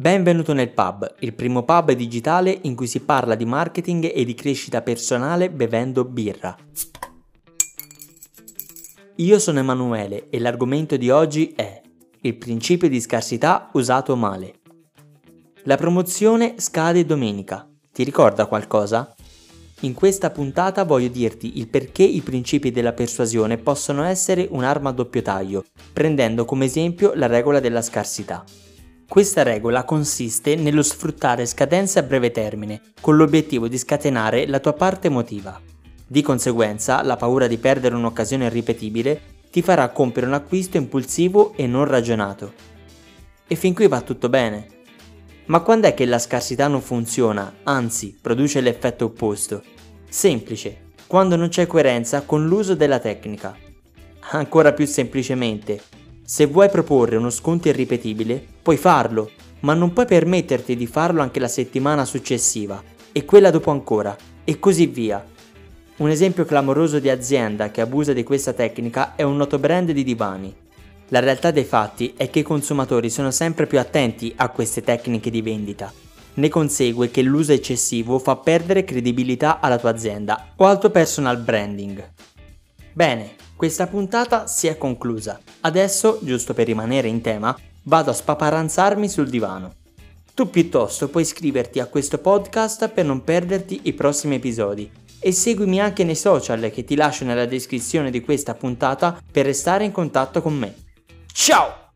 Benvenuto nel pub, il primo pub digitale in cui si parla di marketing e di crescita personale bevendo birra. Io sono Emanuele e l'argomento di oggi è il principio di scarsità usato male. La promozione scade domenica. Ti ricorda qualcosa? In questa puntata voglio dirti il perché i principi della persuasione possono essere un'arma a doppio taglio, prendendo come esempio la regola della scarsità. Questa regola consiste nello sfruttare scadenze a breve termine, con l'obiettivo di scatenare la tua parte emotiva. Di conseguenza, la paura di perdere un'occasione ripetibile ti farà compiere un acquisto impulsivo e non ragionato. E fin qui va tutto bene. Ma quando è che la scarsità non funziona, anzi produce l'effetto opposto? Semplice, quando non c'è coerenza con l'uso della tecnica. Ancora più semplicemente, se vuoi proporre uno sconto irripetibile, puoi farlo, ma non puoi permetterti di farlo anche la settimana successiva, e quella dopo ancora, e così via. Un esempio clamoroso di azienda che abusa di questa tecnica è un noto brand di divani. La realtà dei fatti è che i consumatori sono sempre più attenti a queste tecniche di vendita. Ne consegue che l'uso eccessivo fa perdere credibilità alla tua azienda o al tuo personal branding. Bene, questa puntata si è conclusa. Adesso, giusto per rimanere in tema, vado a spaparanzarmi sul divano. Tu piuttosto puoi iscriverti a questo podcast per non perderti i prossimi episodi e seguimi anche nei social che ti lascio nella descrizione di questa puntata per restare in contatto con me. Ciao!